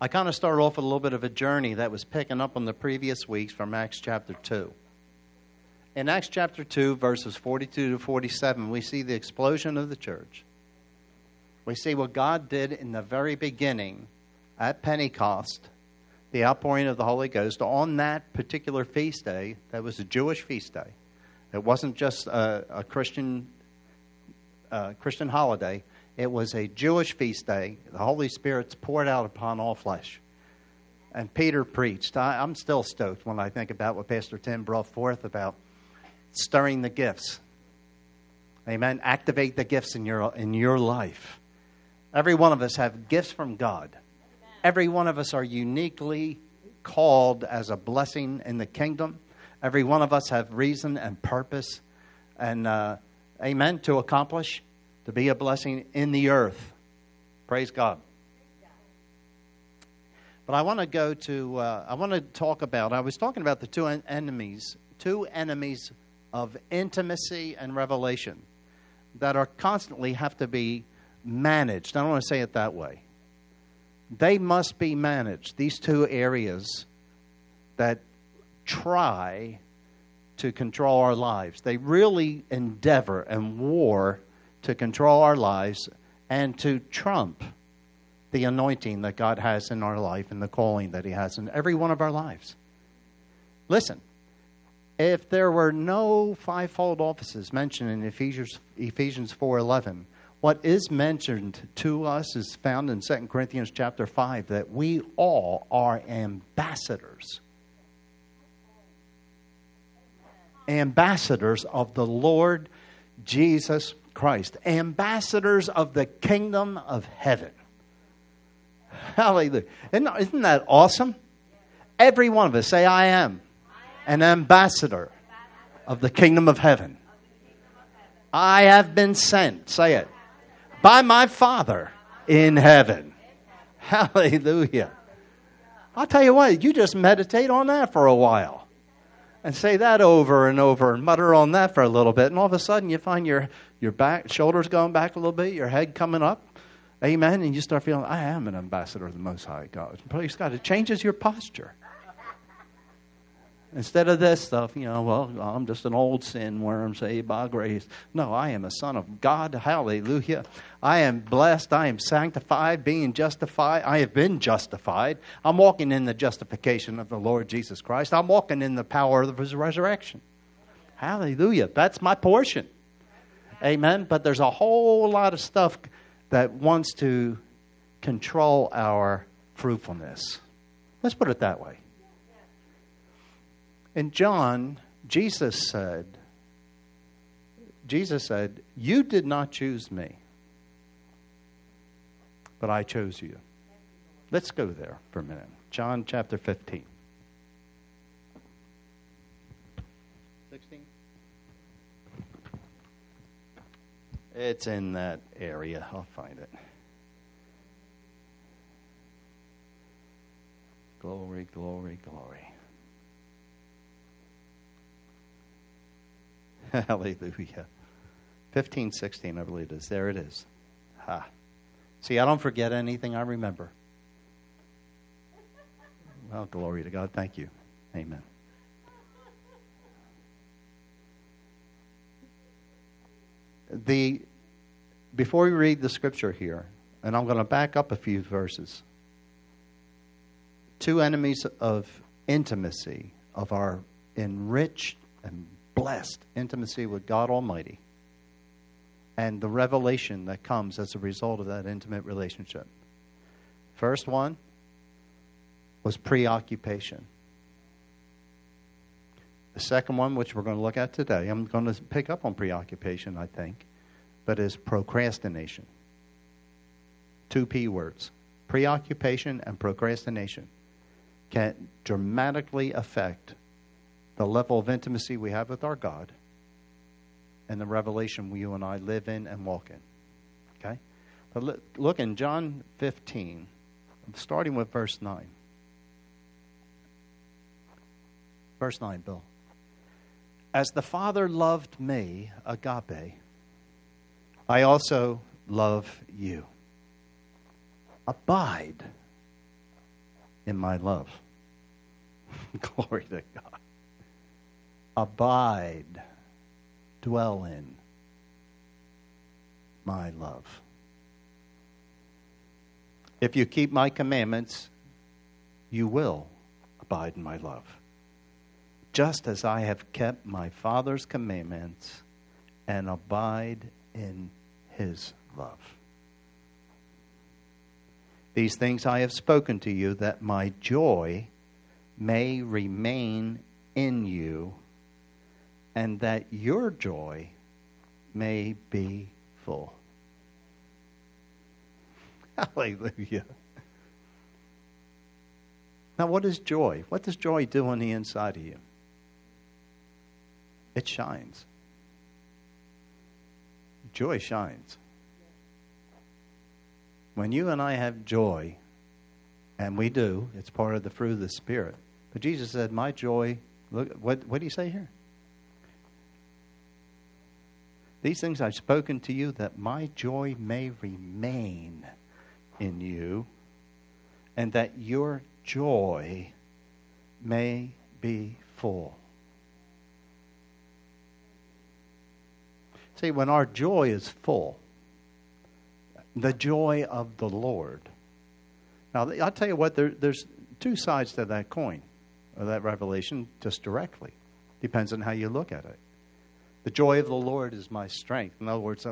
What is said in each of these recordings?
I kind of started off with a little bit of a journey that was picking up on the previous weeks from Acts chapter 2. In Acts chapter 2, verses 42 to 47, we see the explosion of the church. We see what God did in the very beginning at Pentecost, the outpouring of the Holy Ghost on that particular feast day that was a Jewish feast day. It wasn't just a, a Christian, uh, Christian holiday, it was a Jewish feast day. The Holy Spirit's poured out upon all flesh. And Peter preached. I, I'm still stoked when I think about what Pastor Tim brought forth about stirring the gifts. Amen. Activate the gifts in your, in your life. Every one of us have gifts from God. Every one of us are uniquely called as a blessing in the kingdom. Every one of us have reason and purpose and, uh, amen, to accomplish, to be a blessing in the earth. Praise God. But I want to go to, uh, I want to talk about, I was talking about the two en- enemies, two enemies of intimacy and revelation that are constantly have to be managed. I don't want to say it that way. They must be managed, these two areas that try to control our lives. They really endeavor and war to control our lives and to trump the anointing that God has in our life and the calling that He has in every one of our lives. Listen, if there were no fivefold offices mentioned in Ephesians Ephesians four eleven, what is mentioned to us is found in 2 Corinthians chapter five that we all are ambassadors. Ambassadors of the Lord Jesus Christ, ambassadors of the kingdom of heaven. Hallelujah. Isn't, that awesome? Every one of us say, I am an ambassador of the kingdom of heaven. I have been sent, say it, by my Father in heaven. Hallelujah. I'll tell you what, you just meditate on that for a while and say that over and over and mutter on that for a little bit, and all of a sudden you find your, your back, shoulders going back a little bit, your head coming up. Amen. And you start feeling, I am an ambassador of the Most High God. Praise God. It changes your posture. Instead of this stuff, you know, well, I'm just an old sin worm saved by grace. No, I am a son of God. Hallelujah. I am blessed. I am sanctified, being justified. I have been justified. I'm walking in the justification of the Lord Jesus Christ. I'm walking in the power of his resurrection. Hallelujah. That's my portion. Amen. But there's a whole lot of stuff that wants to control our fruitfulness. Let's put it that way. In John, Jesus said, Jesus said, You did not choose me, but I chose you. Let's go there for a minute. John chapter 15. 16? It's in that area. I'll find it. Glory, glory, glory. Hallelujah. 15, 16, I believe it is. There it is. Ha. See, I don't forget anything I remember. Well, glory to God. Thank you. Amen. The before we read the scripture here, and I'm going to back up a few verses. Two enemies of intimacy, of our enriched and blessed intimacy with God Almighty and the revelation that comes as a result of that intimate relationship. First one was preoccupation. The second one, which we're going to look at today, I'm going to pick up on preoccupation, I think, but is procrastination. Two P words preoccupation and procrastination can dramatically affect the level of intimacy we have with our God and the revelation you and I live in and walk in. Okay? But look in John 15, starting with verse 9. Verse 9, Bill. As the Father loved me, agape, I also love you. Abide in my love. Glory to God. Abide, dwell in my love. If you keep my commandments, you will abide in my love. Just as I have kept my Father's commandments and abide in his love. These things I have spoken to you that my joy may remain in you and that your joy may be full. Hallelujah. Now, what is joy? What does joy do on the inside of you? It shines. Joy shines. When you and I have joy, and we do, it's part of the fruit of the Spirit. But Jesus said, My joy, look, what, what do you say here? These things I've spoken to you that my joy may remain in you, and that your joy may be full. See, when our joy is full, the joy of the Lord. Now, I'll tell you what, there, there's two sides to that coin, or that revelation, just directly. Depends on how you look at it. The joy of the Lord is my strength. In other words,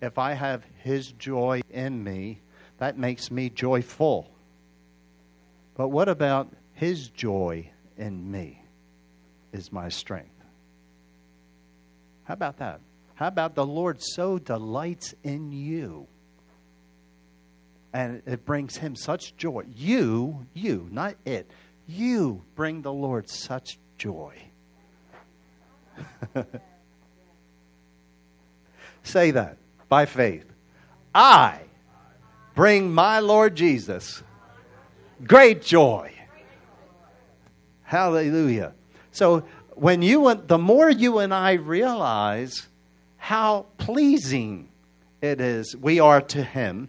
if I have His joy in me, that makes me joyful. But what about His joy in me is my strength? How about that? How about the Lord so delights in you? And it brings him such joy. You, you, not it, you bring the Lord such joy. Say that by faith. I bring my Lord Jesus great joy. Hallelujah. So when you and the more you and I realize how pleasing it is we are to him,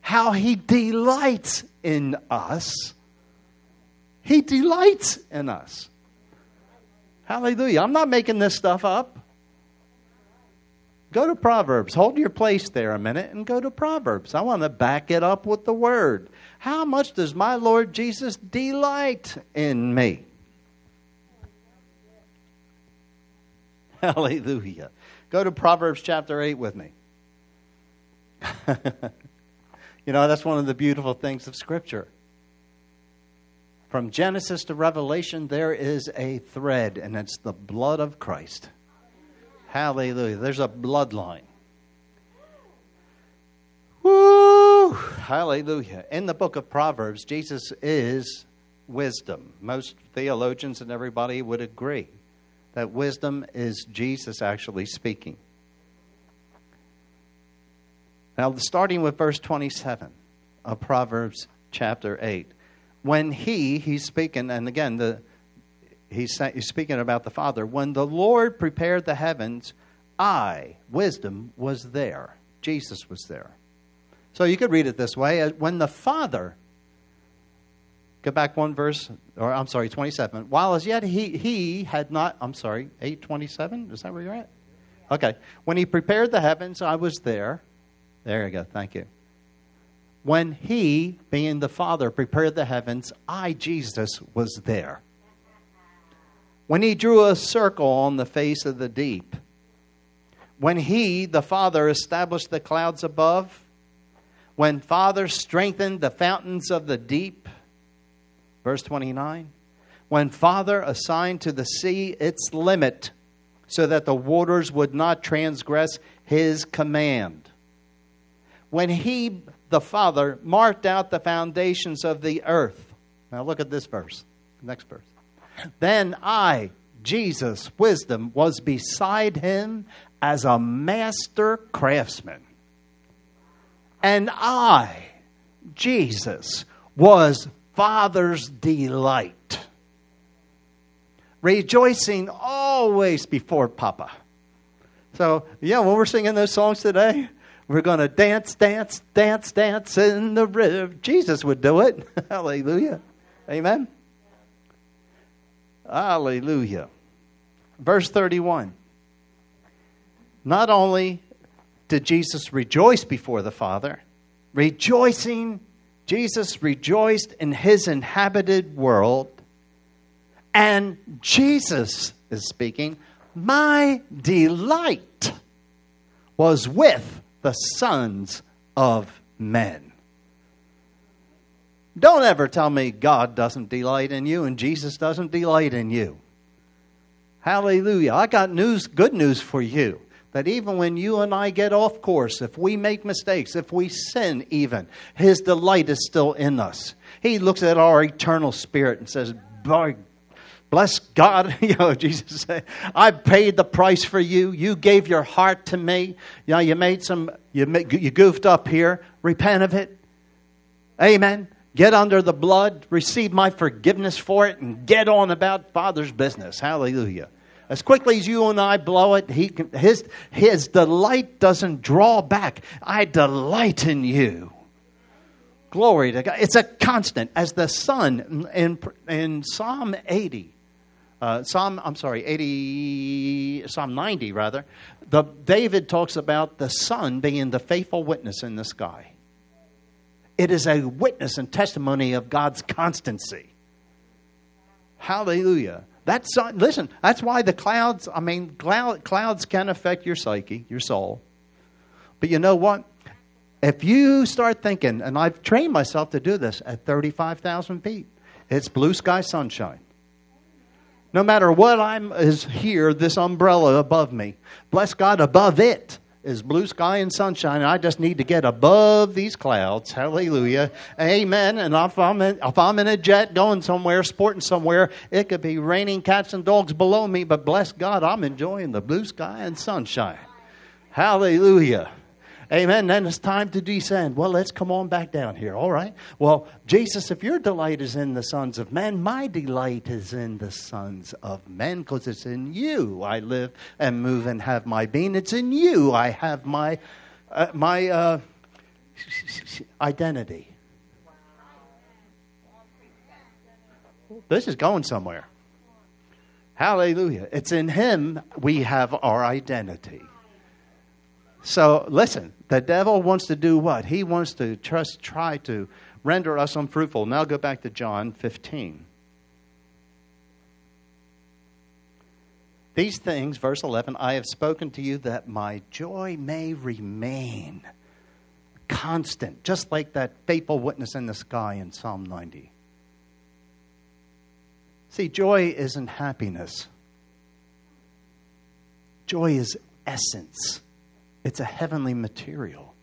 how he delights in us. He delights in us. Hallelujah. I'm not making this stuff up. Go to Proverbs. Hold your place there a minute and go to Proverbs. I want to back it up with the word. How much does my Lord Jesus delight in me? Hallelujah. Go to Proverbs chapter 8 with me. you know, that's one of the beautiful things of Scripture. From Genesis to Revelation, there is a thread, and it's the blood of Christ. Hallelujah. There's a bloodline. Woo! Hallelujah. In the book of Proverbs, Jesus is wisdom. Most theologians and everybody would agree that wisdom is Jesus actually speaking. Now, starting with verse 27 of Proverbs chapter 8. When he, he's speaking, and again, the, he's, he's speaking about the Father. When the Lord prepared the heavens, I, wisdom, was there. Jesus was there. So you could read it this way uh, when the Father Go back one verse, or I'm sorry, 27. While as yet he, he had not, I'm sorry, 827? Is that where you're at? Okay. When he prepared the heavens, I was there. There you go. Thank you. When he, being the Father, prepared the heavens, I, Jesus, was there. When he drew a circle on the face of the deep. When he, the Father, established the clouds above. When Father strengthened the fountains of the deep Verse 29 When Father assigned to the sea its limit, so that the waters would not transgress his command. When he, the Father, marked out the foundations of the earth. Now look at this verse, next verse. Then I, Jesus, wisdom, was beside him as a master craftsman. And I, Jesus, was Father's delight. Rejoicing always before Papa. So, yeah, when we're singing those songs today, we're going to dance, dance, dance, dance in the river. Jesus would do it. Hallelujah. Amen? Hallelujah. Verse 31. Not only did Jesus rejoice before the Father, rejoicing, Jesus rejoiced in his inhabited world, and Jesus is speaking, my delight was with the sons of men. Don't ever tell me God doesn't delight in you and Jesus doesn't delight in you. Hallelujah. I got news, good news for you. That even when you and I get off course, if we make mistakes, if we sin even, His delight is still in us. He looks at our eternal spirit and says, Bless God. you know, Jesus said, I paid the price for you. You gave your heart to me. You know, you made some, you, you goofed up here. Repent of it. Amen. Get under the blood, receive my forgiveness for it, and get on about Father's business. Hallelujah. As quickly as you and I blow it, he, his, his delight doesn't draw back. I delight in you. Glory to God. It's a constant. As the sun in, in Psalm 80, uh, Psalm, I'm sorry, 80, Psalm 90 rather, the, David talks about the sun being the faithful witness in the sky. It is a witness and testimony of God's constancy. Hallelujah. That's uh, listen. That's why the clouds. I mean, cloud, clouds can affect your psyche, your soul. But you know what? If you start thinking, and I've trained myself to do this at thirty-five thousand feet, it's blue sky sunshine. No matter what I'm is here, this umbrella above me. Bless God, above it is blue sky and sunshine. And I just need to get above these clouds. Hallelujah. Amen. And if I'm, in, if I'm in a jet going somewhere, sporting somewhere, it could be raining cats and dogs below me, but bless God, I'm enjoying the blue sky and sunshine. Hallelujah. Amen. Then it's time to descend. Well, let's come on back down here. All right. Well, Jesus, if your delight is in the sons of men, my delight is in the sons of men because it's in you I live and move and have my being. It's in you I have my, uh, my uh, identity. This is going somewhere. Hallelujah. It's in Him we have our identity. So listen, the devil wants to do what? He wants to just try to render us unfruitful. Now go back to John 15. These things, verse 11, I have spoken to you that my joy may remain constant, just like that faithful witness in the sky in Psalm 90. See, joy isn't happiness, joy is essence. It's a heavenly material.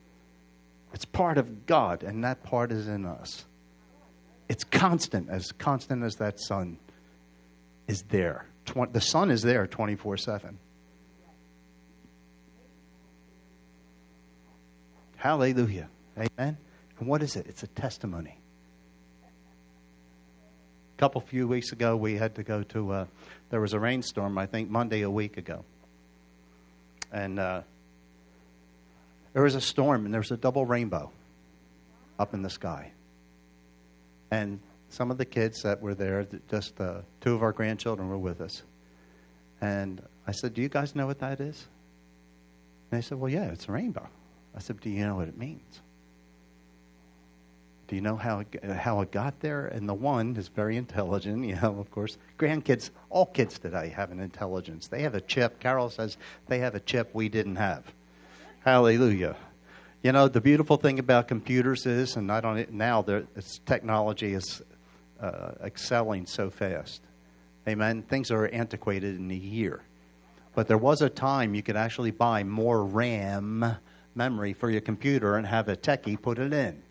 It's part of God, and that part is in us. It's constant, as constant as that sun is there. The sun is there 24 7. Hallelujah. Amen. And what is it? It's a testimony. A couple few weeks ago, we had to go to, uh, there was a rainstorm, I think Monday a week ago. And uh, there was a storm and there was a double rainbow up in the sky. And some of the kids that were there, just uh, two of our grandchildren were with us. And I said, Do you guys know what that is? And they said, Well, yeah, it's a rainbow. I said, Do you know what it means? Do you know how it, how it got there? And the one is very intelligent, you know, of course. Grandkids, all kids today have an intelligence. They have a chip. Carol says they have a chip we didn't have. Hallelujah. You know, the beautiful thing about computers is, and I don't now, this technology is uh, excelling so fast. Amen. Things are antiquated in a year. But there was a time you could actually buy more RAM memory for your computer and have a techie put it in.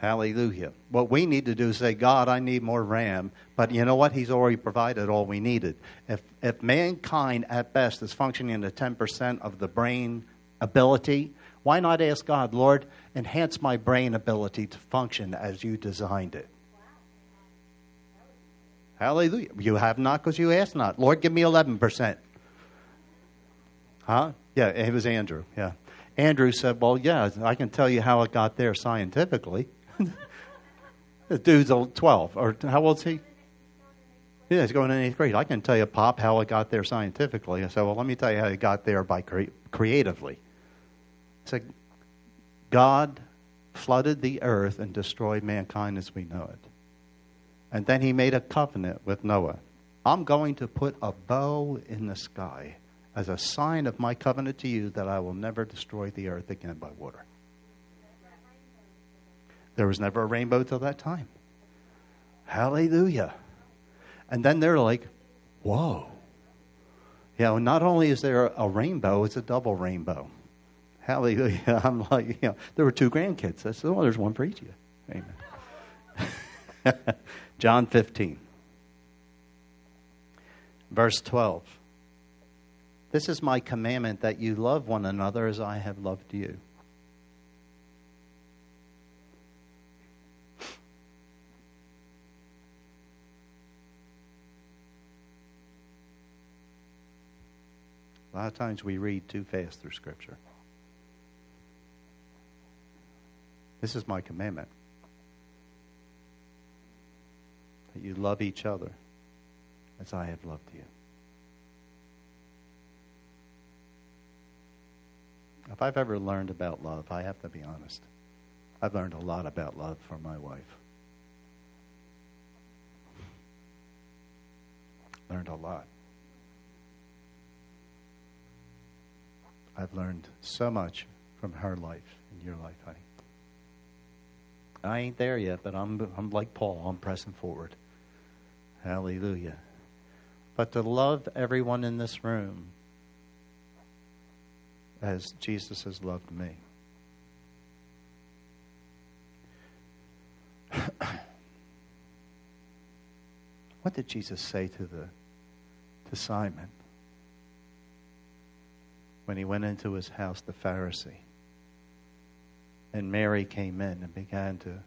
Hallelujah. What we need to do is say, God, I need more RAM. But you know what? He's already provided all we needed. If, if mankind at best is functioning at 10% of the brain ability, why not ask God, Lord, enhance my brain ability to function as you designed it? Hallelujah. You have not because you asked not. Lord, give me 11%. Huh? Yeah, it was Andrew. Yeah. Andrew said, Well, yeah, I can tell you how it got there scientifically. The dude's 12, or how old's he? Yeah, he's going in eighth grade. I can tell you, Pop, how it got there scientifically. I said, well, let me tell you how it got there by cre- creatively. I said, God flooded the earth and destroyed mankind as we know it. And then he made a covenant with Noah. I'm going to put a bow in the sky as a sign of my covenant to you that I will never destroy the earth again by water. There was never a rainbow till that time. Hallelujah. And then they're like, whoa. You know, not only is there a rainbow, it's a double rainbow. Hallelujah. I'm like, you know, there were two grandkids. I said, well, there's one for each of you. Amen. John 15, verse 12. This is my commandment that you love one another as I have loved you. A lot of times we read too fast through Scripture. This is my commandment that you love each other as I have loved you. If I've ever learned about love, I have to be honest. I've learned a lot about love from my wife. Learned a lot. I've learned so much from her life and your life, honey. I ain't there yet, but I'm, I'm like Paul. I'm pressing forward. Hallelujah. But to love everyone in this room as Jesus has loved me. what did Jesus say to the to Simon when he went into his house, the Pharisee? And Mary came in and began to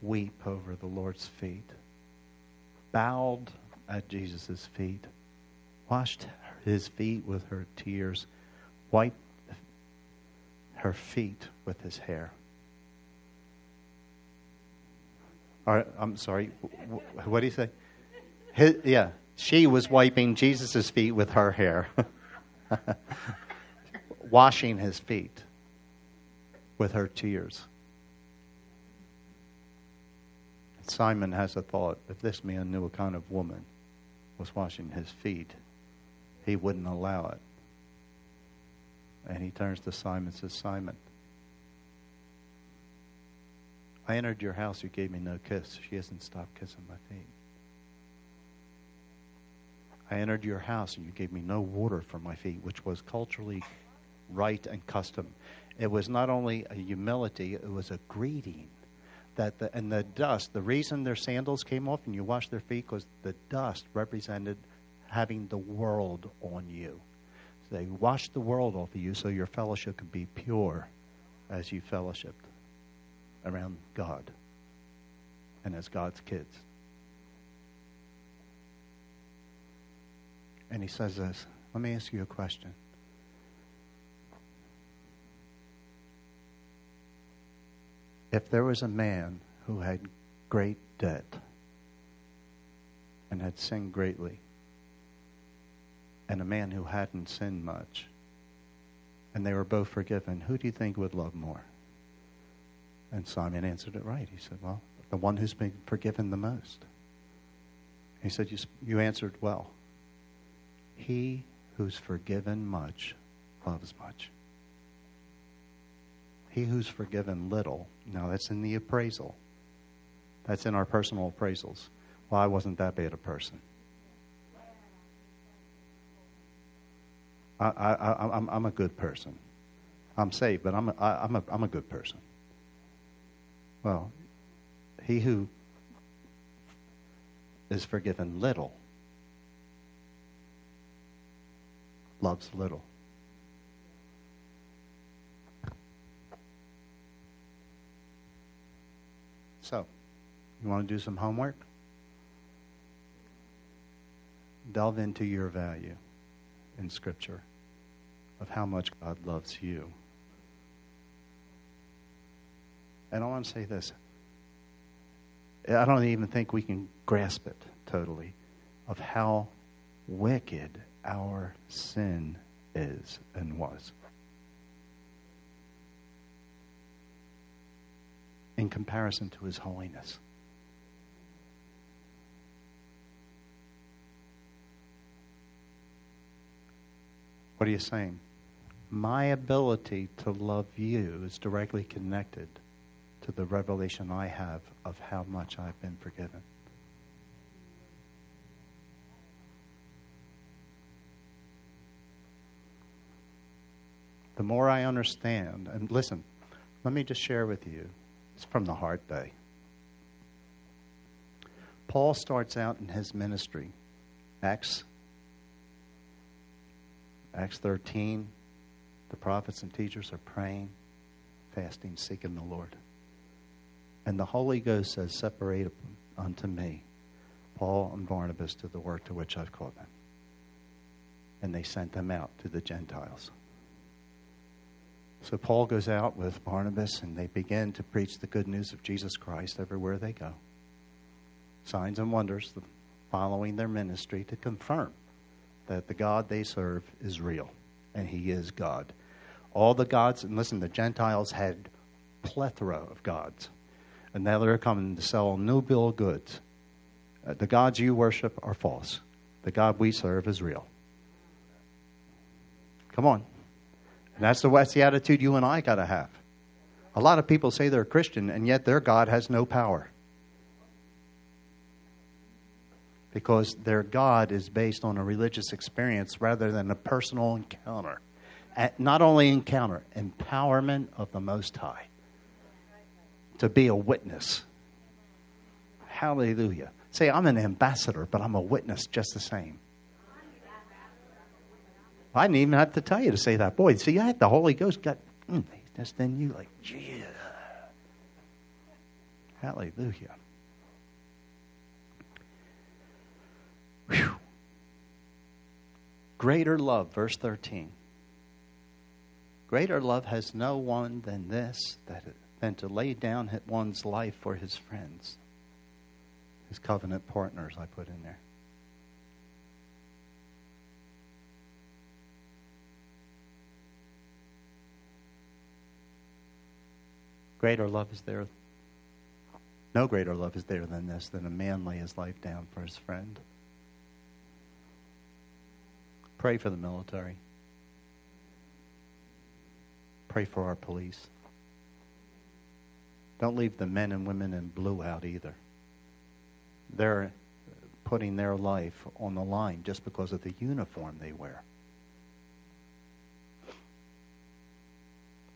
weep over the Lord's feet, bowed at Jesus' feet, washed his feet with her tears, wiped her feet with his hair. Or, I'm sorry, what do you say? His, yeah, she was wiping Jesus' feet with her hair, washing his feet with her tears. Simon has a thought if this man knew a kind of woman was washing his feet, he wouldn't allow it. And he turns to Simon and says, Simon, I entered your house, you gave me no kiss. She hasn't stopped kissing my feet. I entered your house and you gave me no water for my feet, which was culturally right and custom. It was not only a humility, it was a greeting. That the, and the dust, the reason their sandals came off and you washed their feet was the dust represented having the world on you. So they washed the world off of you so your fellowship could be pure as you fellowshipped around God and as God's kids. And he says this Let me ask you a question. If there was a man who had great debt and had sinned greatly, and a man who hadn't sinned much, and they were both forgiven, who do you think would love more? And Simon answered it right. He said, Well, the one who's been forgiven the most. He said, You, you answered well. He who's forgiven much loves much. He who's forgiven little, now that's in the appraisal. That's in our personal appraisals. Well, I wasn't that bad a person. I, I, I'm, I'm a good person. I'm saved, but I'm a, I, I'm, a, I'm a good person. Well, he who is forgiven little loves little. So, you want to do some homework? Delve into your value in Scripture of how much God loves you. And I want to say this I don't even think we can grasp it totally of how wicked our sin is and was. In comparison to his holiness. What are you saying? My ability to love you is directly connected to the revelation I have of how much I've been forgiven. The more I understand, and listen, let me just share with you, it's from the heart day. Paul starts out in his ministry, Acts Acts 13, the prophets and teachers are praying, fasting, seeking the Lord. And the Holy Ghost says, Separate unto me Paul and Barnabas to the work to which I've called them. And they sent them out to the Gentiles. So Paul goes out with Barnabas and they begin to preach the good news of Jesus Christ everywhere they go. Signs and wonders following their ministry to confirm that the God they serve is real and he is God. All the gods, and listen, the Gentiles had plethora of gods. And now they're coming to sell new bill of goods. Uh, the gods you worship are false. The God we serve is real. Come on. And that's the, that's the attitude you and I got to have. A lot of people say they're Christian, and yet their God has no power. Because their God is based on a religious experience rather than a personal encounter. Not only encounter, empowerment of the Most High to be a witness. Hallelujah. Say, I'm an ambassador, but I'm a witness just the same. I didn't even have to tell you to say that. Boy, see, I had the Holy Ghost got mm, just in you, like, yeah. Hallelujah. Whew. Greater love, verse 13. Greater love has no one than this, that, than to lay down one's life for his friends, his covenant partners, I put in there. Greater love is there. No greater love is there than this, than a man lay his life down for his friend. Pray for the military. Pray for our police. Don't leave the men and women in blue out either. They're putting their life on the line just because of the uniform they wear.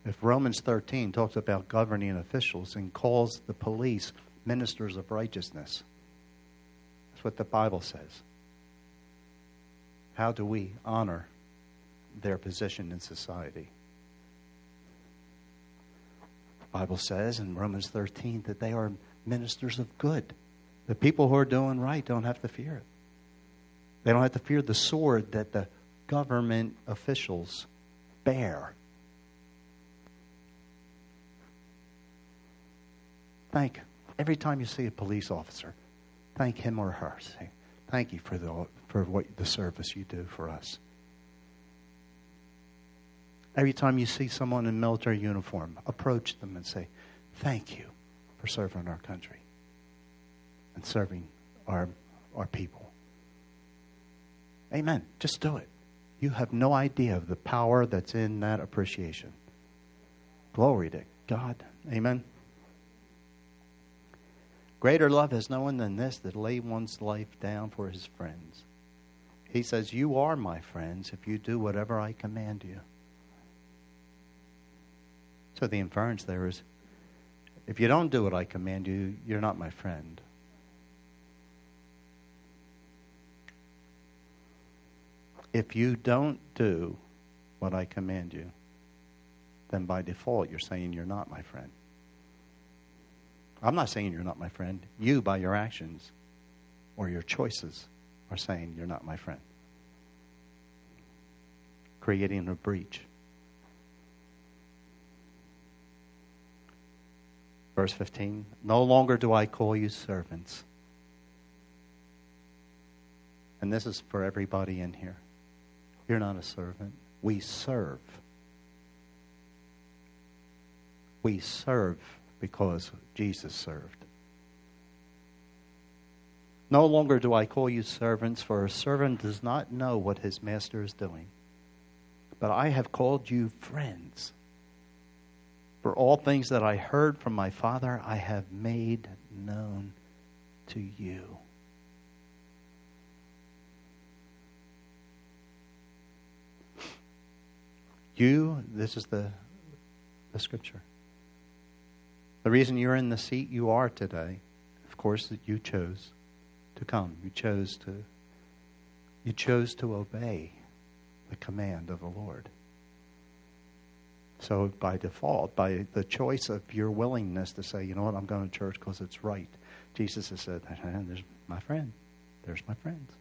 If Romans 13 talks about governing officials and calls the police ministers of righteousness, that's what the Bible says. How do we honor their position in society? The Bible says in Romans 13 that they are ministers of good. The people who are doing right don't have to fear it. They don't have to fear the sword that the government officials bear. Thank every time you see a police officer, thank him or her. Say, Thank you for the, for what the service you do for us. Every time you see someone in military uniform, approach them and say, Thank you for serving our country and serving our, our people. Amen. Just do it. You have no idea of the power that's in that appreciation. Glory to God. Amen. Greater love has no one than this that lay one's life down for his friends. He says, You are my friends if you do whatever I command you. So the inference there is if you don't do what I command you, you're not my friend. If you don't do what I command you, then by default you're saying you're not my friend. I'm not saying you're not my friend. You, by your actions or your choices, are saying you're not my friend. Creating a breach. Verse 15 No longer do I call you servants. And this is for everybody in here. You're not a servant. We serve. We serve because Jesus served. No longer do I call you servants, for a servant does not know what his master is doing. But I have called you friends. For all things that I heard from my Father, I have made known to you. You, this is the, the scripture. The reason you're in the seat you are today, of course, that you chose to come. You chose to you chose to obey the command of the Lord. So by default, by the choice of your willingness to say, you know what, I'm going to church because it's right, Jesus has said, there's my friend. There's my friends.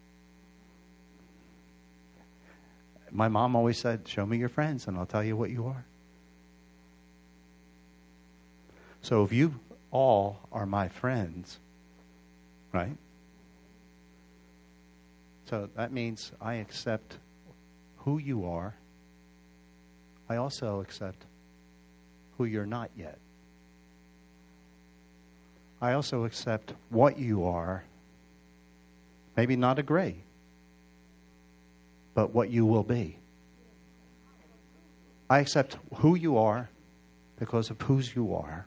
My mom always said, show me your friends and I'll tell you what you are. So if you all are my friends, right? So that means I accept who you are. I also accept who you're not yet. I also accept what you are. Maybe not agree, but what you will be. I accept who you are because of whose you are.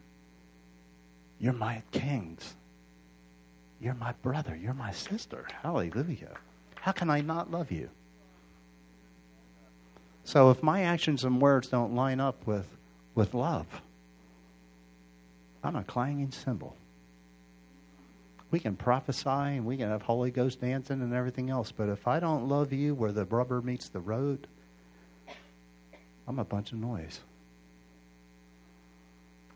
You're my kings. You're my brother. You're my sister. Hallelujah. How can I not love you? So if my actions and words don't line up with, with love, I'm a clanging cymbal. We can prophesy and we can have Holy Ghost dancing and everything else, but if I don't love you where the rubber meets the road, I'm a bunch of noise.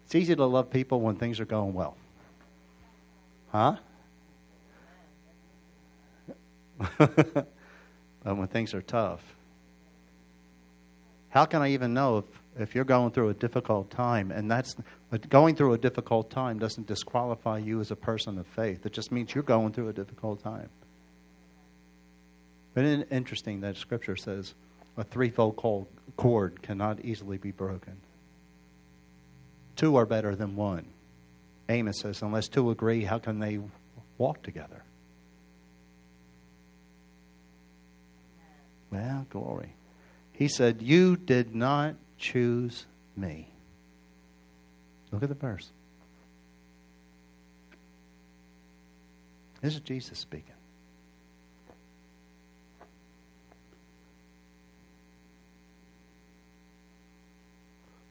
It's easy to love people when things are going well. Huh? but when things are tough, how can I even know if, if you're going through a difficult time? And that's going through a difficult time doesn't disqualify you as a person of faith. It just means you're going through a difficult time. But it's interesting that Scripture says a threefold cord cannot easily be broken. Two are better than one. Amos says, unless two agree, how can they walk together? Well, glory. He said, You did not choose me. Look at the verse. This is Jesus speaking.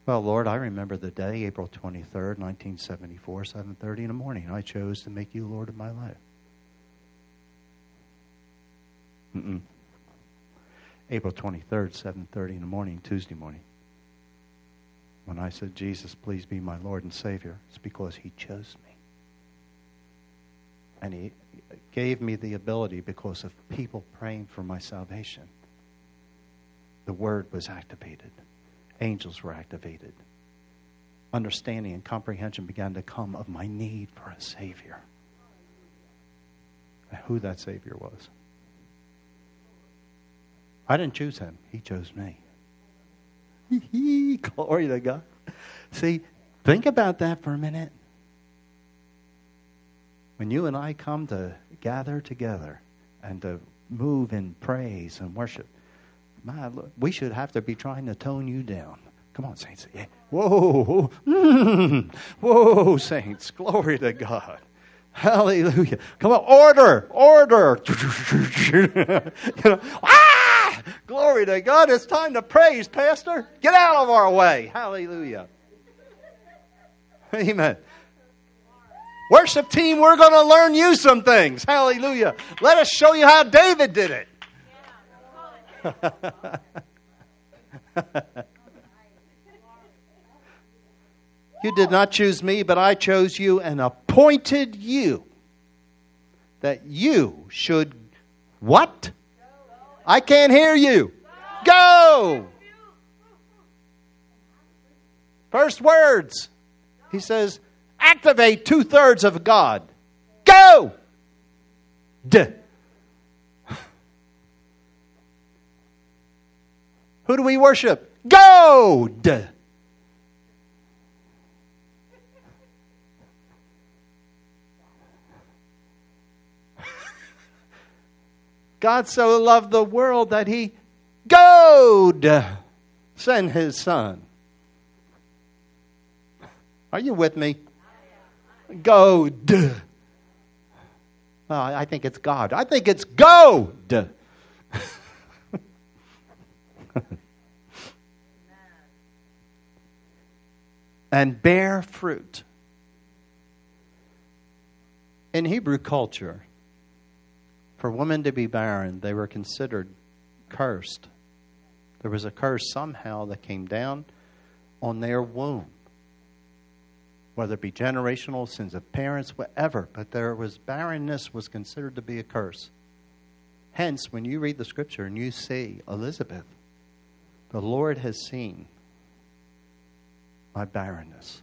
Well, Lord, I remember the day, April 23rd, 1974, 7:30 in the morning. I chose to make you Lord of my life. Mm-mm. April 23rd, 7:30 in the morning, Tuesday morning. When I said, "Jesus, please be my Lord and Savior," it's because he chose me. And he gave me the ability because of people praying for my salvation. The word was activated angels were activated. Understanding and comprehension began to come of my need for a Savior. And who that Savior was. I didn't choose him, he chose me. Glory to God. See, think about that for a minute. When you and I come to gather together and to move in praise and worship, my, we should have to be trying to tone you down. Come on, saints. Yeah. Whoa, whoa, saints. Glory to God. Hallelujah. Come on, order, order. you know! Glory to God. It's time to praise, Pastor. Get out of our way. Hallelujah. Amen. Worship team, we're going to learn you some things. Hallelujah. Let us show you how David did it. you did not choose me, but I chose you and appointed you that you should what? I can't hear you. Go. First words. He says, Activate two thirds of God. Go! D. Who do we worship? God. God so loved the world that he God sent his son. Are you with me? God. Well, I think it's God. I think it's God. and bear fruit. In Hebrew culture, for women to be barren, they were considered cursed. There was a curse somehow that came down on their womb, whether it be generational sins of parents, whatever. But there was barrenness was considered to be a curse. Hence, when you read the scripture and you see Elizabeth, the Lord has seen my barrenness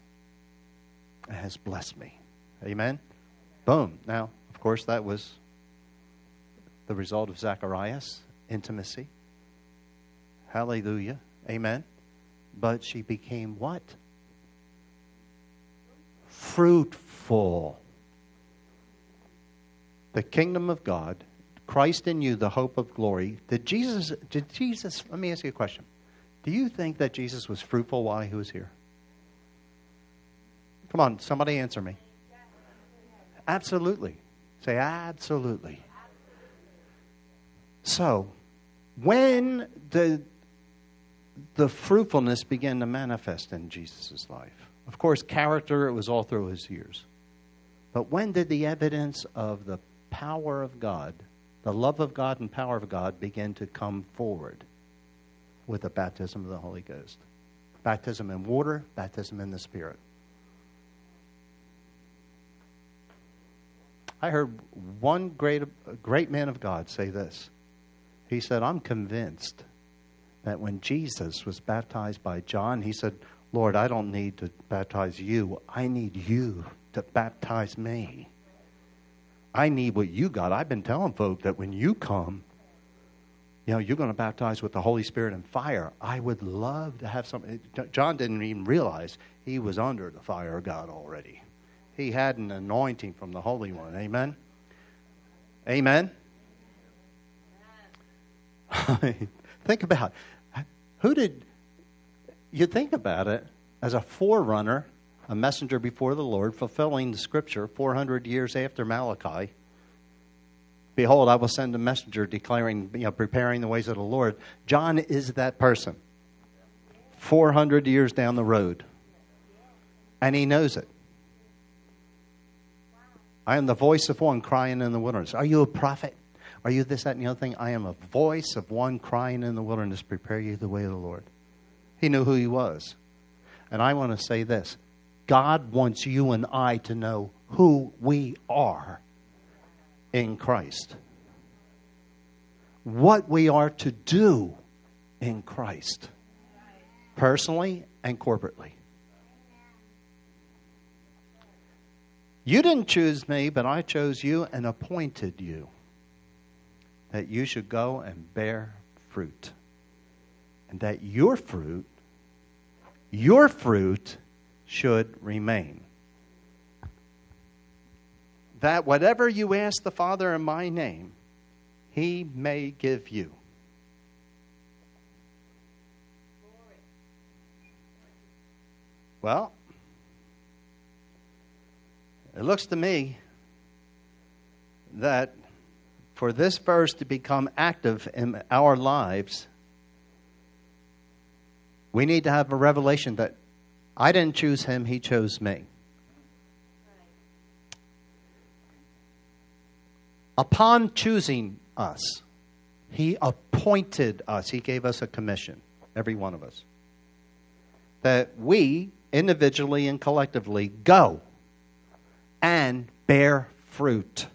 and has blessed me. Amen? Boom. Now, of course, that was the result of Zacharias' intimacy. Hallelujah. Amen. But she became what? Fruitful. The kingdom of God, Christ in you, the hope of glory. Did Jesus, did Jesus, let me ask you a question. Do you think that Jesus was fruitful while he was here? Come on, somebody answer me. Absolutely. Say absolutely. So, when the the fruitfulness began to manifest in Jesus' life. Of course, character, it was all through his years. But when did the evidence of the power of God, the love of God and power of God, begin to come forward? With the baptism of the Holy Ghost. Baptism in water, baptism in the Spirit. I heard one great, great man of God say this. He said, I'm convinced that when Jesus was baptized by John, he said, Lord, I don't need to baptize you. I need you to baptize me. I need what you got. I've been telling folk that when you come, you know, you're going to baptize with the Holy Spirit and fire. I would love to have something. John didn't even realize he was under the fire of God already. He had an anointing from the Holy One. Amen? Amen? think about who did you think about it as a forerunner, a messenger before the Lord, fulfilling the scripture 400 years after Malachi. Behold, I will send a messenger declaring, you know, preparing the ways of the Lord. John is that person. 400 years down the road. And he knows it. I am the voice of one crying in the wilderness. Are you a prophet? Are you this, that, and the other thing? I am a voice of one crying in the wilderness, prepare you the way of the Lord. He knew who he was. And I want to say this God wants you and I to know who we are in Christ, what we are to do in Christ, personally and corporately. You didn't choose me, but I chose you and appointed you that you should go and bear fruit. And that your fruit, your fruit should remain. That whatever you ask the Father in my name, he may give you. Well, it looks to me that for this verse to become active in our lives, we need to have a revelation that I didn't choose him, he chose me. Upon choosing us, he appointed us, he gave us a commission, every one of us, that we individually and collectively go and bear fruit.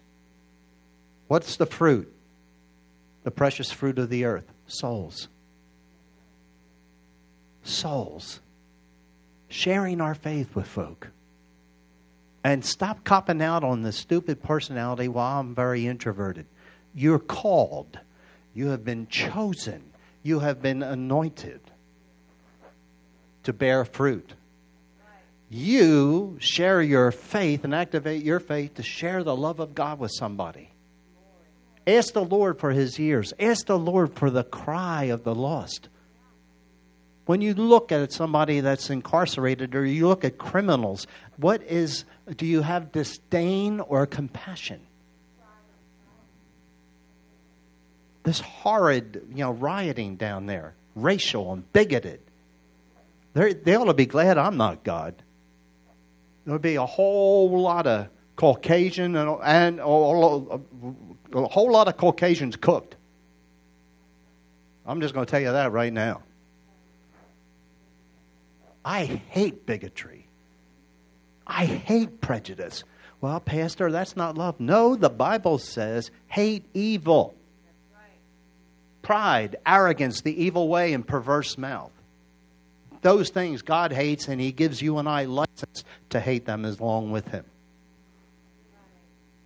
What's the fruit? The precious fruit of the earth souls. Souls. Sharing our faith with folk. And stop copping out on the stupid personality while I'm very introverted. You're called. You have been chosen. You have been anointed to bear fruit. You share your faith and activate your faith to share the love of God with somebody. Ask the Lord for his ears. Ask the Lord for the cry of the lost. When you look at somebody that's incarcerated or you look at criminals, what is do you have disdain or compassion? This horrid, you know, rioting down there, racial and bigoted. They're, they ought to be glad I'm not God. There would be a whole lot of Caucasian and, and a, a whole lot of Caucasians cooked. I'm just going to tell you that right now. I hate bigotry. I hate prejudice. Well, Pastor, that's not love. No, the Bible says hate evil. Pride, arrogance, the evil way, and perverse mouth. Those things God hates, and He gives you and I license to hate them as long with Him.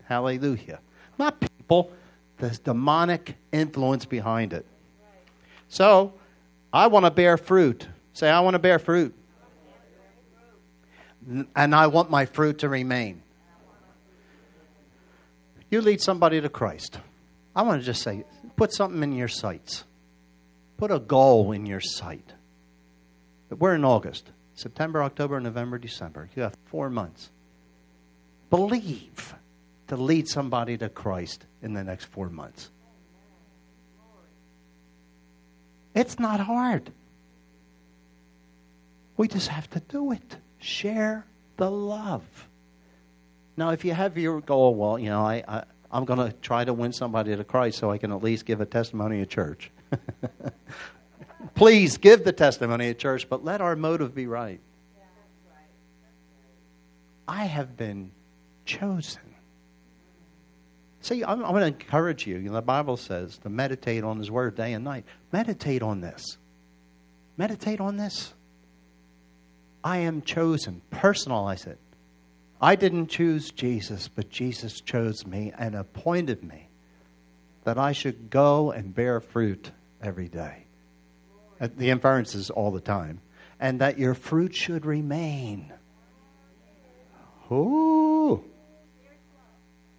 Hallelujah. Not people, the demonic influence behind it. So, I want to bear fruit. Say, I want to bear fruit and I want my fruit to remain. You lead somebody to Christ. I want to just say, put something in your sights. Put a goal in your sight. But we're in August. September, October, November, December. You have four months. Believe to lead somebody to Christ in the next four months. It's not hard. We just have to do it. Share the love. Now, if you have your goal, well, you know, I, I, I'm going to try to win somebody to Christ so I can at least give a testimony at church. Please give the testimony at church, but let our motive be right. I have been chosen. See, I'm, I'm going to encourage you. you know, the Bible says to meditate on His Word day and night. Meditate on this. Meditate on this. I am chosen. Personalize it. I didn't choose Jesus, but Jesus chose me and appointed me that I should go and bear fruit every day. Uh, the inference is all the time. And that your fruit should remain. Ooh.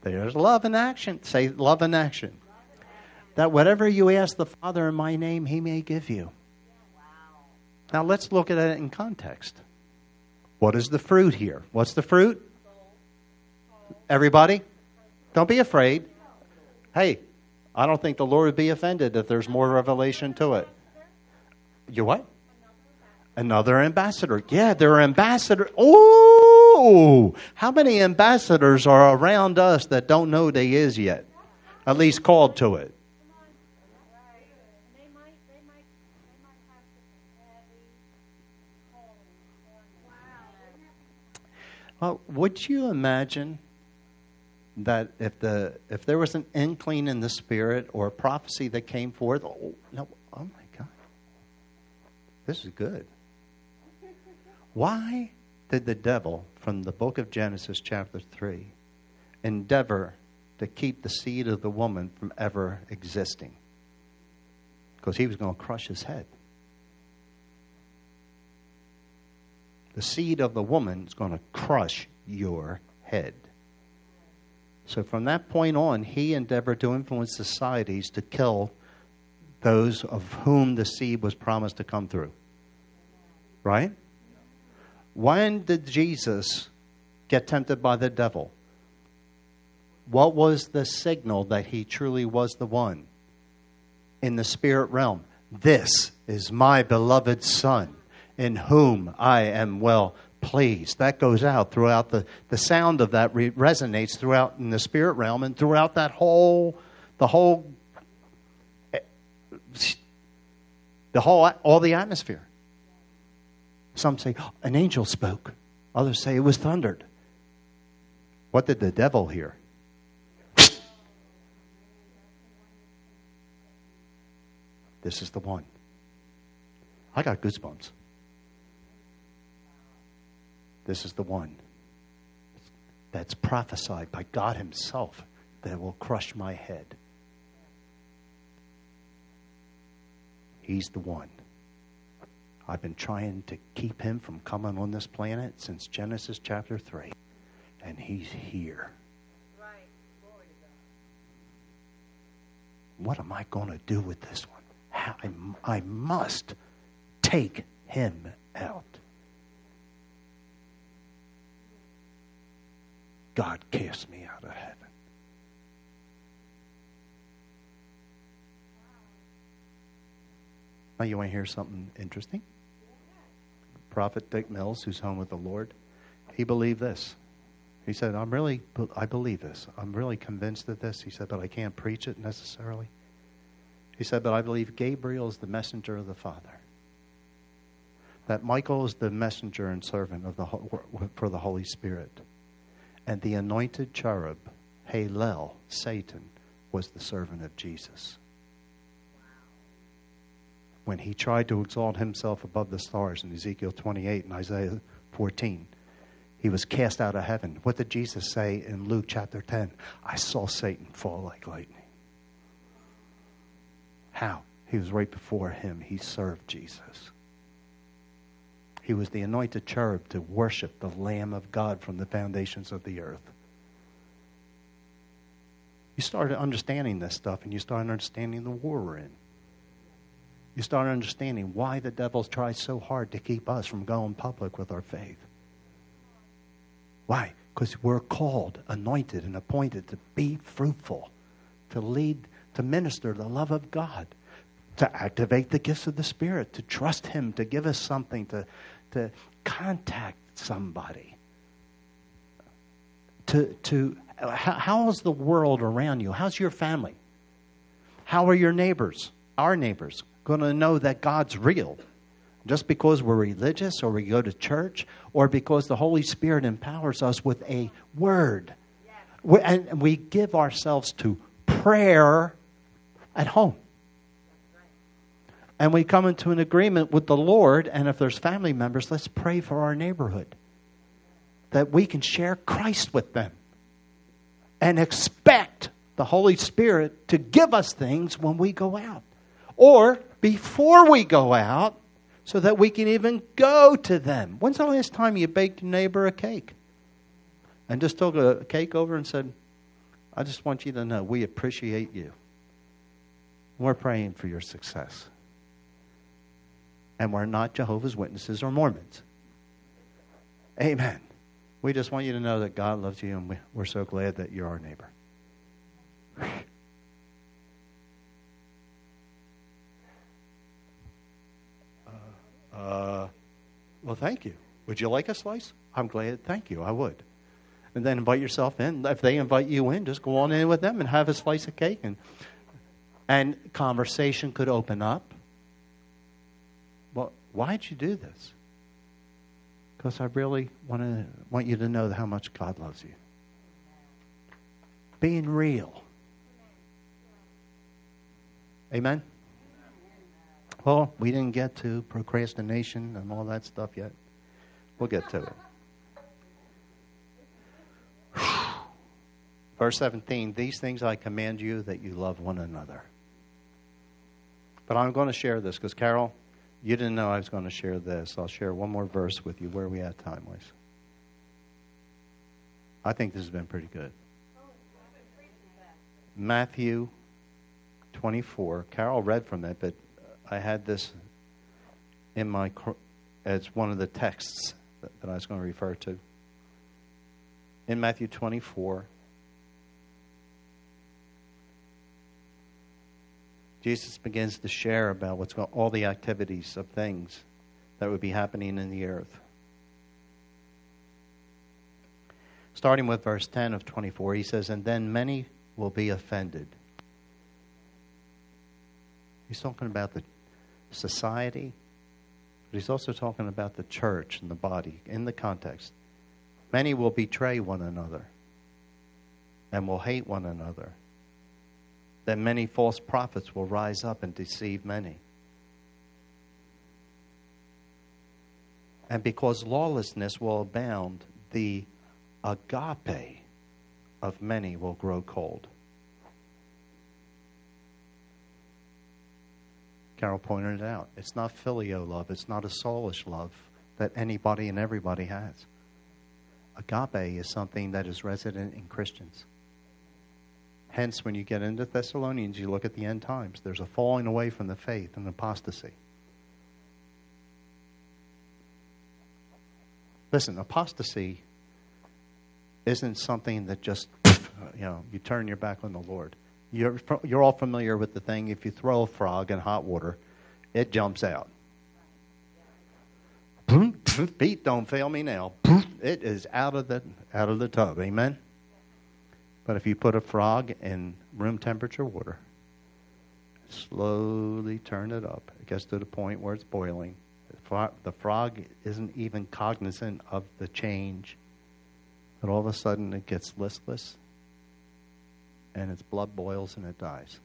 There's love in action. Say love in action. That whatever you ask the Father in my name, he may give you. Now let's look at it in context. What is the fruit here? What's the fruit? Everybody? Don't be afraid. Hey, I don't think the Lord would be offended if there's more revelation to it. You what? Another ambassador. Yeah, there are ambassadors. How many ambassadors are around us that don't know they is yet? At least called to it. Well, would you imagine that if the if there was an inkling in the spirit or a prophecy that came forth, oh no, oh my God, this is good. Why did the devil, from the book of Genesis, chapter three, endeavor to keep the seed of the woman from ever existing? Because he was going to crush his head. the seed of the woman is going to crush your head. So from that point on, he endeavored to influence societies to kill those of whom the seed was promised to come through. Right? When did Jesus get tempted by the devil? What was the signal that he truly was the one in the spirit realm? This is my beloved Son in whom I am well pleased. That goes out throughout the, the sound of that re- resonates throughout in the spirit realm and throughout that whole, the whole, eh, the whole, all the atmosphere. Some say an angel spoke. Others say it was thundered. What did the devil hear? This is the one. I got goosebumps. This is the one. that's prophesied by God Himself that will crush my head. He's the one. I've been trying to keep him from coming on this planet since Genesis chapter 3. And he's here. What am I going to do with this one? I, I must take him out. God cast me out of heaven. Now, you want to hear something interesting? Prophet Dick Mills, who's home with the Lord, he believed this. He said, I'm really, I believe this. I'm really convinced of this. He said, but I can't preach it necessarily. He said, but I believe Gabriel is the messenger of the Father. That Michael is the messenger and servant of the, for the Holy Spirit. And the anointed cherub, Halel, Satan, was the servant of Jesus when he tried to exalt himself above the stars in Ezekiel 28 and Isaiah 14. He was cast out of heaven. What did Jesus say in Luke chapter 10? I saw Satan fall like lightning. How? He was right before him. He served Jesus. He was the anointed cherub to worship the Lamb of God from the foundations of the earth. You started understanding this stuff and you started understanding the war we're in you start understanding why the devil tries so hard to keep us from going public with our faith. Why? Because we're called, anointed, and appointed to be fruitful, to lead, to minister the love of God, to activate the gifts of the Spirit, to trust Him, to give us something, to, to contact somebody. To, to how, how is the world around you? How's your family? How are your neighbors? Our neighbors going to know that God's real. Just because we're religious or we go to church or because the Holy Spirit empowers us with a word. And we give ourselves to prayer at home. And we come into an agreement with the Lord, and if there's family members, let's pray for our neighborhood. That we can share Christ with them and expect the Holy Spirit to give us things when we go out. Or before we go out so that we can even go to them. When's the last time you baked your neighbor a cake? And just took a cake over and said, I just want you to know we appreciate you. We're praying for your success. And we're not Jehovah's Witnesses or Mormons. Amen. We just want you to know that God loves you and we're so glad that you're our neighbor. Uh, well, thank you. Would you like a slice? I'm glad. Thank you. I would. And then invite yourself in. If they invite you in, just go on in with them and have a slice of cake. And, and conversation could open up. Well, why'd you do this? Because I really want to want you to know how much God loves you. Being real. Amen. Well, we didn't get to procrastination and all that stuff yet. We'll get to it. Verse 17 These things I command you that you love one another. But I'm going to share this because, Carol, you didn't know I was going to share this. I'll share one more verse with you. Where are we at time wise? I think this has been pretty good. Matthew 24. Carol read from it, but I had this in my as one of the texts that, that I was going to refer to. In Matthew 24, Jesus begins to share about what's going, all the activities of things that would be happening in the earth. Starting with verse 10 of 24, he says, And then many will be offended. He's talking about the society, but he's also talking about the church and the body in the context. Many will betray one another and will hate one another. Then many false prophets will rise up and deceive many. And because lawlessness will abound, the agape of many will grow cold. Carol pointed it out. It's not filial love, it's not a soulish love that anybody and everybody has. Agape is something that is resident in Christians. Hence, when you get into Thessalonians, you look at the end times, there's a falling away from the faith and apostasy. Listen, apostasy isn't something that just, you know, you turn your back on the Lord. You're, you're all familiar with the thing if you throw a frog in hot water, it jumps out. Feet don't fail me now. It is out of the out of the tub. Amen. But if you put a frog in room temperature water, slowly turn it up, it gets to the point where it's boiling. The frog isn't even cognizant of the change. But all of a sudden it gets listless and its blood boils and it dies.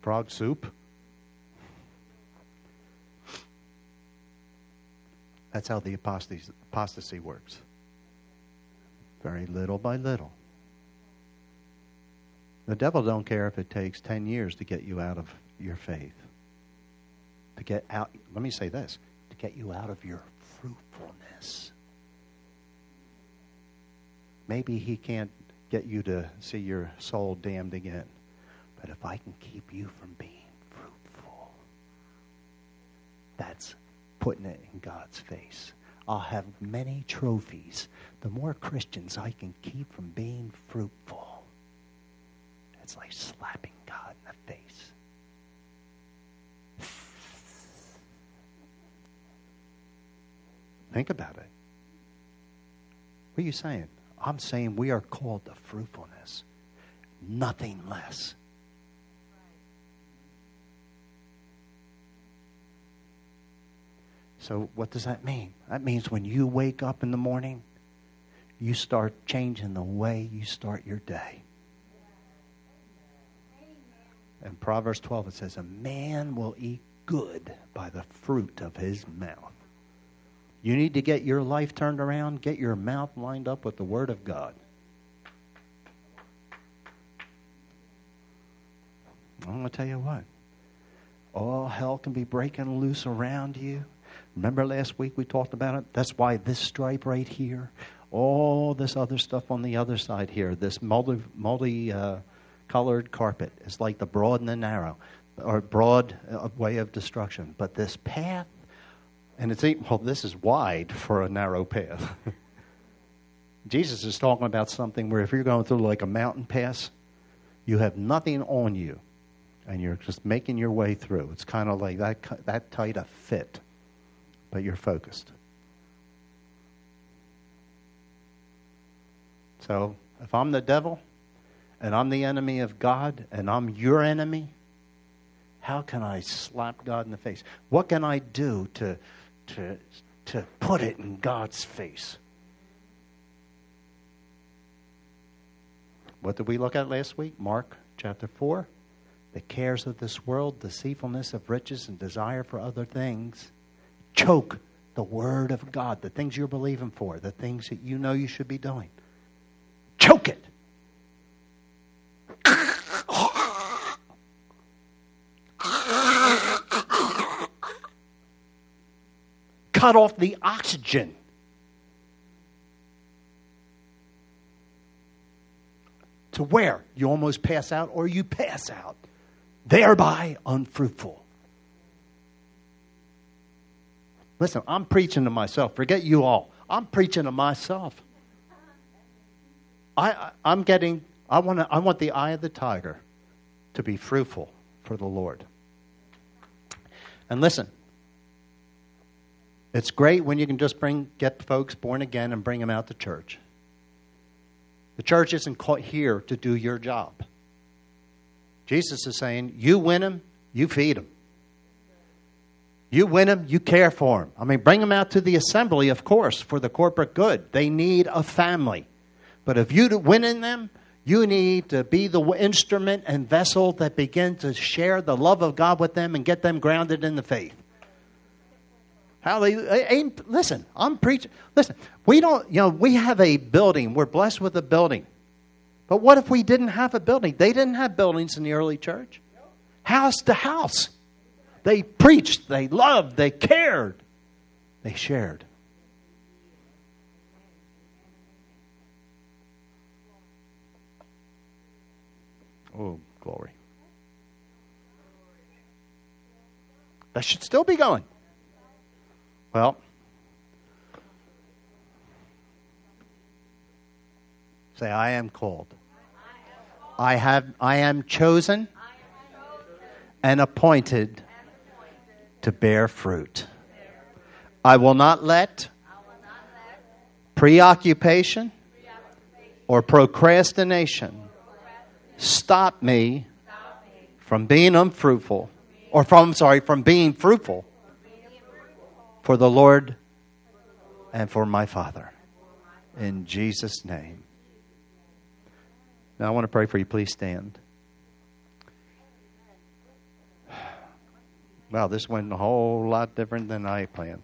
Frog soup? That's how the apostasy, works. Very little by little. The devil don't care if it takes 10 years to get you out of your faith. To get out, let me say this, to get you out of your fruitfulness. Maybe he can't get you to see your soul damned again. But if I can keep you from being fruitful, that's putting it in God's face. I'll have many trophies. The more Christians I can keep from being fruitful, it's like slapping God in the face. Think about it. What are you saying? I'm saying we are called to fruitfulness, nothing less. So, what does that mean? That means when you wake up in the morning, you start changing the way you start your day. In Proverbs 12, it says, A man will eat good by the fruit of his mouth. You need to get your life turned around, get your mouth lined up with the Word of God. I'm going to tell you what. All hell can be breaking loose around you. Remember last week we talked about it? That's why this stripe right here, all this other stuff on the other side here, this multi, multi uh, colored carpet is like the broad and the narrow, or broad uh, way of destruction. But this path, and it's even, well, this is wide for a narrow path. Jesus is talking about something where if you're going through like a mountain pass, you have nothing on you, and you're just making your way through. It's kind of like that that tight a fit but you're focused. So if I'm the devil and I'm the enemy of God and I'm your enemy, how can I slap God in the face? What can I do to, to, to put it in God's face? What did we look at last week? Mark chapter 4. The cares of this world, deceitfulness of riches, and desire for other things choke the Word of God, the things you're believing for, the things that you know you should be doing. Choke it. Cut off the oxygen. To where? You almost pass out or you pass out, thereby unfruitful. Listen, I'm preaching to myself. Forget you all. I'm preaching to myself. I, I am getting. I want to. I want the eye of the tiger to be fruitful for the Lord. And listen, it's great when you can just bring get folks born again and bring them out to church. The church isn't here to do your job. Jesus is saying, you win them, you feed them. You win them, you care for them. I mean, bring them out to the assembly, of course, for the corporate good. They need a family. But if you win in them, you need to be the instrument and vessel that begin to share the love of God with them and get them grounded in the faith. Hallelujah. Eh, listen, I'm preaching. Listen, we don't, you know, we have a building. We're blessed with a building. But what if we didn't have a building? They didn't have buildings in the early church. House to house. They preached, they loved, they cared, they shared. Oh, glory. That should still be going. Well, say, I am called. I have I am chosen and appointed to bear fruit. I will not let preoccupation or procrastination stop me from being unfruitful or from sorry from being fruitful for the Lord and for my Father. In Jesus' name. Now I want to pray for you. Please stand. Wow, this went a whole lot different than I planned.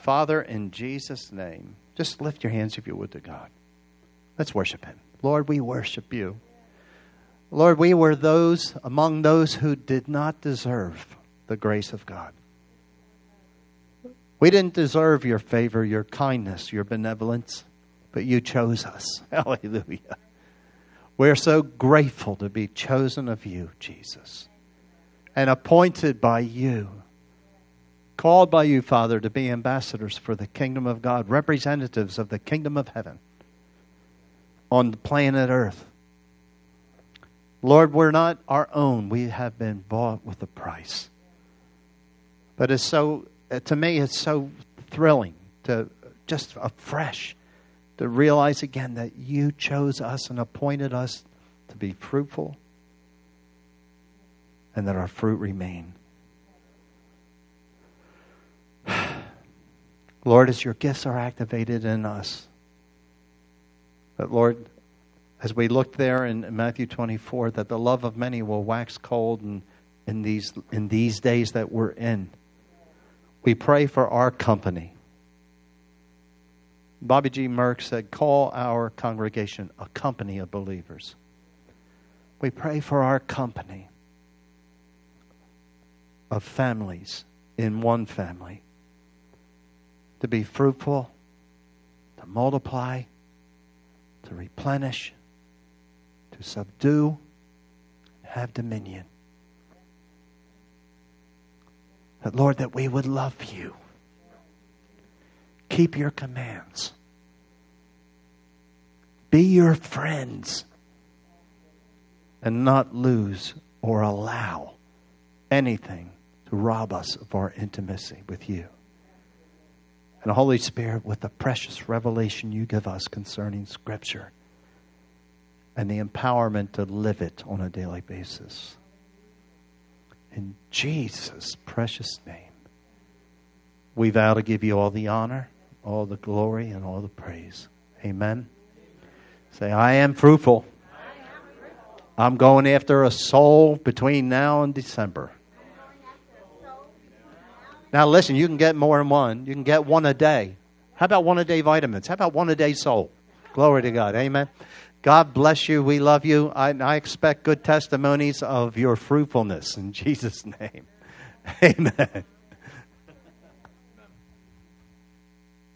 Father, in Jesus' name, just lift your hands if you would to God. Let's worship Him. Lord, we worship you. Lord, we were those among those who did not deserve the grace of God. We didn't deserve your favor, your kindness, your benevolence, but you chose us. Hallelujah. We're so grateful to be chosen of you, Jesus, and appointed by you, called by you, Father, to be ambassadors for the kingdom of God, representatives of the kingdom of heaven on the planet Earth. Lord, we're not our own. We have been bought with a price. But it's so, uh, to me, it's so thrilling to just afresh to realize again that you chose us and appointed us to be fruitful and that our fruit remain. Lord, as your gifts are activated in us, but Lord, as we look there in Matthew 24, that the love of many will wax cold in, in, these, in these days that we're in. We pray for our company. Bobby G. Merck said, Call our congregation a company of believers. We pray for our company of families in one family to be fruitful, to multiply, to replenish, to subdue, have dominion. That, Lord, that we would love you, keep your commands, be your friends, and not lose or allow anything to rob us of our intimacy with you. And Holy Spirit, with the precious revelation you give us concerning Scripture and the empowerment to live it on a daily basis. In Jesus' precious name, we vow to give you all the honor, all the glory, and all the praise. Amen. Say, I am fruitful. I'm going after a soul between now and December. Now, listen, you can get more than one. You can get one a day. How about one a day vitamins? How about one a day soul? Glory to God. Amen. God bless you. We love you. I, I expect good testimonies of your fruitfulness in Jesus' name. Amen.